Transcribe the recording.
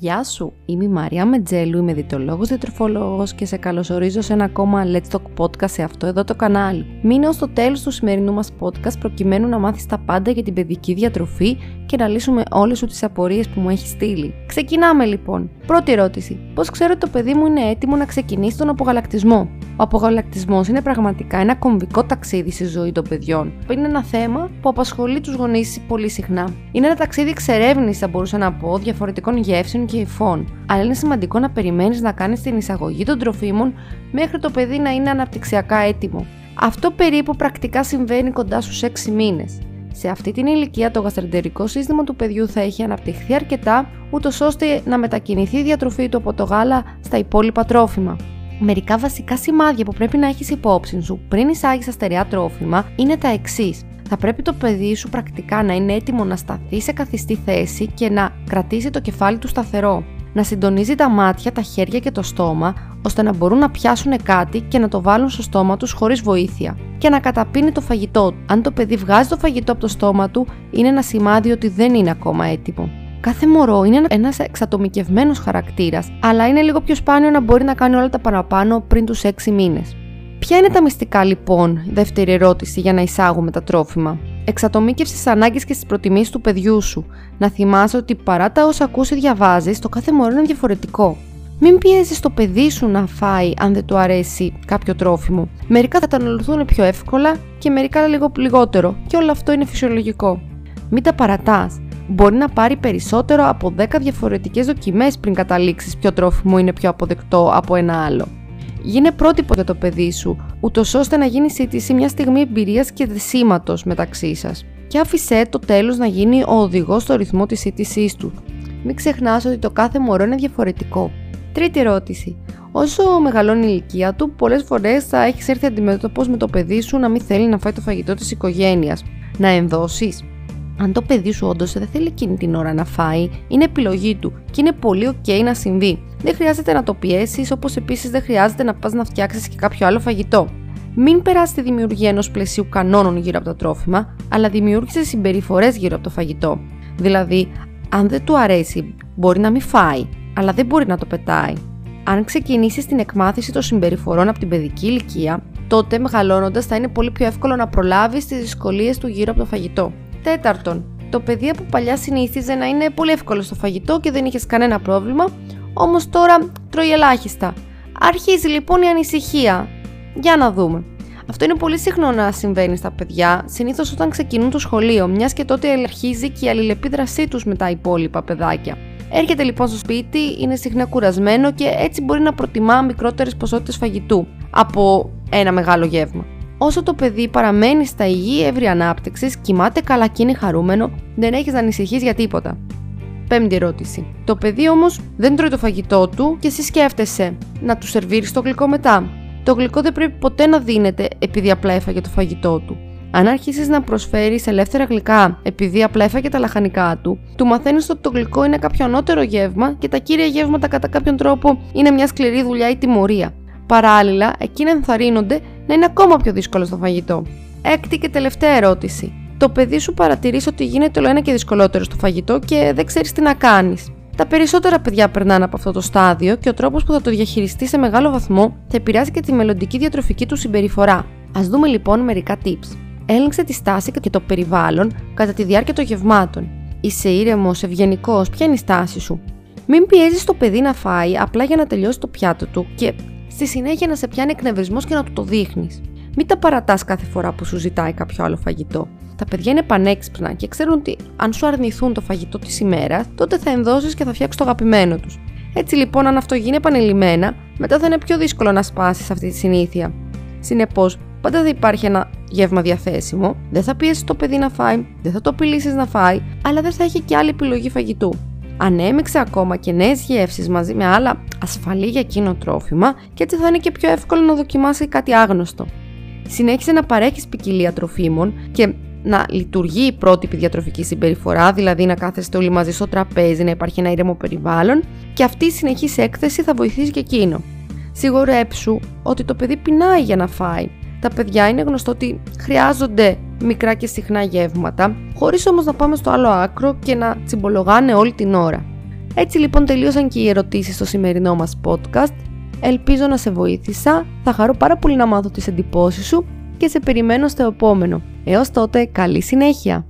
Γεια σου, είμαι η Μαρία Μετζέλου, είμαι διτολόγος διατροφολόγος και σε καλωσορίζω σε ένα ακόμα Let's Talk podcast σε αυτό εδώ το κανάλι. Μείνε ως το τέλος του σημερινού μας podcast προκειμένου να μάθεις τα πάντα για την παιδική διατροφή και να λύσουμε όλες σου τις απορίες που μου έχεις στείλει. Ξεκινάμε λοιπόν. Πρώτη ερώτηση. Πώς ξέρω ότι το παιδί μου είναι έτοιμο να ξεκινήσει τον απογαλακτισμό; Ο απογαλακτισμός είναι πραγματικά ένα κομβικό ταξίδι στη ζωή των παιδιών. Είναι ένα θέμα που απασχολεί τους γονείς πολύ συχνά. Είναι ένα ταξίδι εξερεύνησης, θα μπορούσα να πω, διαφορετικών γεύσεων και υφών. Αλλά είναι σημαντικό να περιμένεις να κάνεις την εισαγωγή των τροφίμων μέχρι το παιδί να είναι αναπτυξιακά έτοιμο. Αυτό περίπου πρακτικά συμβαίνει κοντά στους 6 μήνες. Σε αυτή την ηλικία το γαστρεντερικό σύστημα του παιδιού θα έχει αναπτυχθεί αρκετά, ούτως ώστε να μετακινηθεί η διατροφή του από το γάλα στα υπόλοιπα τρόφιμα. Μερικά βασικά σημάδια που πρέπει να έχεις υπόψη σου πριν εισάγεις στα στερεά τρόφιμα είναι τα εξής. Θα πρέπει το παιδί σου πρακτικά να είναι έτοιμο να σταθεί σε καθιστή θέση και να κρατήσει το κεφάλι του σταθερό. Να συντονίζει τα μάτια, τα χέρια και το στόμα, ώστε να μπορούν να πιάσουν κάτι και να το βάλουν στο στόμα τους χωρίς βοήθεια. Και να καταπίνει το φαγητό. Αν το παιδί βγάζει το φαγητό από το στόμα του, είναι ένα σημάδι ότι δεν είναι ακόμα έτοιμο. Κάθε μωρό είναι ένας εξατομικευμένος χαρακτήρας, αλλά είναι λίγο πιο σπάνιο να μπορεί να κάνει όλα τα παραπάνω πριν τους 6 μήνες. Ποια είναι τα μυστικά λοιπόν, δεύτερη ερώτηση για να εισάγουμε τα τρόφιμα; Εξατομίκευση στι ανάγκες και στις προτιμήσεις του παιδιού σου. Να θυμάσαι ότι παρά τα όσα ακούσει διαβάζεις, το κάθε μωρό είναι διαφορετικό. Μην πιέζεις το παιδί σου να φάει αν δεν του αρέσει κάποιο τρόφιμο. Μερικά θα τα αναλωθούν πιο εύκολα και μερικά λίγο λιγότερο, και όλο αυτό είναι φυσιολογικό. Μην τα παρατάς μπορεί να πάρει περισσότερο από 10 διαφορετικές δοκιμές πριν καταλήξεις ποιο τρόφιμο είναι πιο αποδεκτό από ένα άλλο. Γίνε πρότυπο για το παιδί σου, ούτως ώστε να γίνει σύντηση μια στιγμή εμπειρίας και δεσίματο μεταξύ σας. Και άφησέ το τέλος να γίνει ο οδηγός στο ρυθμό της σύντησής του. Μην ξεχνάς ότι το κάθε μωρό είναι διαφορετικό. Τρίτη ερώτηση. Όσο μεγαλώνει η ηλικία του, πολλές φορές θα έχεις έρθει αντιμέτωπος με το παιδί σου να μην θέλει να φάει το φαγητό της οικογένειας. Να ενδώσεις αν το παιδί σου όντως δεν θέλει εκείνη την ώρα να φάει, είναι επιλογή του και είναι πολύ ok να συμβεί. Δεν χρειάζεται να το πιέσεις, όπως επίσης δεν χρειάζεται να πας να φτιάξεις και κάποιο άλλο φαγητό. Μην περάσεις τη δημιουργία ενός πλαισίου κανόνων γύρω από το τρόφιμα, αλλά δημιούργησε συμπεριφορές γύρω από το φαγητό. Δηλαδή, αν δεν του αρέσει, μπορεί να μην φάει, αλλά δεν μπορεί να το πετάει. Αν ξεκινήσεις την εκμάθηση των συμπεριφορών από την παιδική ηλικία, τότε μεγαλώνοντας θα είναι πολύ πιο εύκολο να προλάβεις τις δυσκολίες του γύρω από το φαγητό. Τέταρτον, το παιδί από παλιά συνήθιζε να είναι πολύ εύκολο στο φαγητό και δεν είχες κανένα πρόβλημα, όμως τώρα τρώει ελάχιστα. Αρχίζει λοιπόν η ανησυχία. Για να δούμε. Αυτό είναι πολύ συχνό να συμβαίνει στα παιδιά, συνήθως όταν ξεκινούν το σχολείο, μιας και τότε αρχίζει και η αλληλεπίδρασή τους με τα υπόλοιπα παιδάκια. Έρχεται λοιπόν στο σπίτι, είναι συχνά κουρασμένο και έτσι μπορεί να προτιμά μικρότερες ποσότητες φαγητού από ένα μεγάλο γεύμα. Όσο το παιδί παραμένει στα υγιή εύρη ανάπτυξης, κοιμάται καλά και είναι χαρούμενο, δεν έχεις να ανησυχείς για τίποτα. Πέμπτη ερώτηση. Το παιδί όμως δεν τρώει το φαγητό του και εσύ σκέφτεσαι να του σερβίρεις το γλυκό μετά. Το γλυκό δεν πρέπει ποτέ να δίνεται επειδή απλά έφαγε το φαγητό του. Αν αρχίσεις να προσφέρεις ελεύθερα γλυκά επειδή απλά έφαγε τα λαχανικά του, του μαθαίνεις ότι το γλυκό είναι κάποιο ανώτερο γεύμα και τα κύρια γεύματα κατά κάποιον τρόπο είναι μια σκληρή δουλειά ή τιμωρία. Παράλληλα, εκείνα ενθαρρύνονται να είναι ακόμα πιο δύσκολο στο φαγητό. Έκτη και τελευταία ερώτηση. Το παιδί σου παρατηρείς ότι γίνεται όλο ένα και δυσκολότερο στο φαγητό και δεν ξέρεις τι να κάνεις. Τα περισσότερα παιδιά περνάνε από αυτό το στάδιο και ο τρόπος που θα το διαχειριστεί σε μεγάλο βαθμό θα επηρεάσει και τη μελλοντική διατροφική του συμπεριφορά. Α δούμε λοιπόν μερικά tips. Έλεγξε τη στάση και το περιβάλλον κατά τη διάρκεια των γευμάτων. Είσαι ήρεμος, ευγενικός, ποια είναι η στάση σου. Μην πιέζεις το παιδί να φάει απλά για να τελειώσει το πιάτο του και στη συνέχεια να σε πιάνει εκνευρισμός και να του το δείχνεις. Μην τα παρατάς κάθε φορά που σου ζητάει κάποιο άλλο φαγητό. Τα παιδιά είναι πανέξυπνα και ξέρουν ότι αν σου αρνηθούν το φαγητό της ημέρας, τότε θα ενδώσεις και θα φτιάξεις το αγαπημένο τους. Έτσι λοιπόν, αν αυτό γίνει επανειλημμένα, μετά θα είναι πιο δύσκολο να σπάσεις αυτή τη συνήθεια. Συνεπώς, πάντα θα υπάρχει ένα γεύμα διαθέσιμο, δεν θα πιέσεις το παιδί να φάει, δεν θα το απειλήσεις να φάει, αλλά δεν θα έχει και άλλη επιλογή φαγητού ανέμειξε ακόμα και νέες γεύσεις μαζί με άλλα ασφαλή για εκείνο τρόφιμα και έτσι θα είναι και πιο εύκολο να δοκιμάσει κάτι άγνωστο. Συνέχισε να παρέχεις ποικιλία τροφίμων και να λειτουργεί η πρότυπη διατροφική συμπεριφορά, δηλαδή να κάθεστε όλοι μαζί στο τραπέζι, να υπάρχει ένα ήρεμο περιβάλλον και αυτή η συνεχής έκθεση θα βοηθήσει και εκείνο. Σιγουρέψου ότι το παιδί πεινάει για να φάει. Τα παιδιά είναι γνωστό ότι χρειάζονται μικρά και συχνά γεύματα, χωρίς όμως να πάμε στο άλλο άκρο και να τσιμπολογάνε όλη την ώρα. Έτσι λοιπόν τελείωσαν και οι ερωτήσεις στο σημερινό μας podcast. Ελπίζω να σε βοήθησα, θα χαρώ πάρα πολύ να μάθω τις εντυπώσεις σου και σε περιμένω στο επόμενο. Έως τότε, καλή συνέχεια!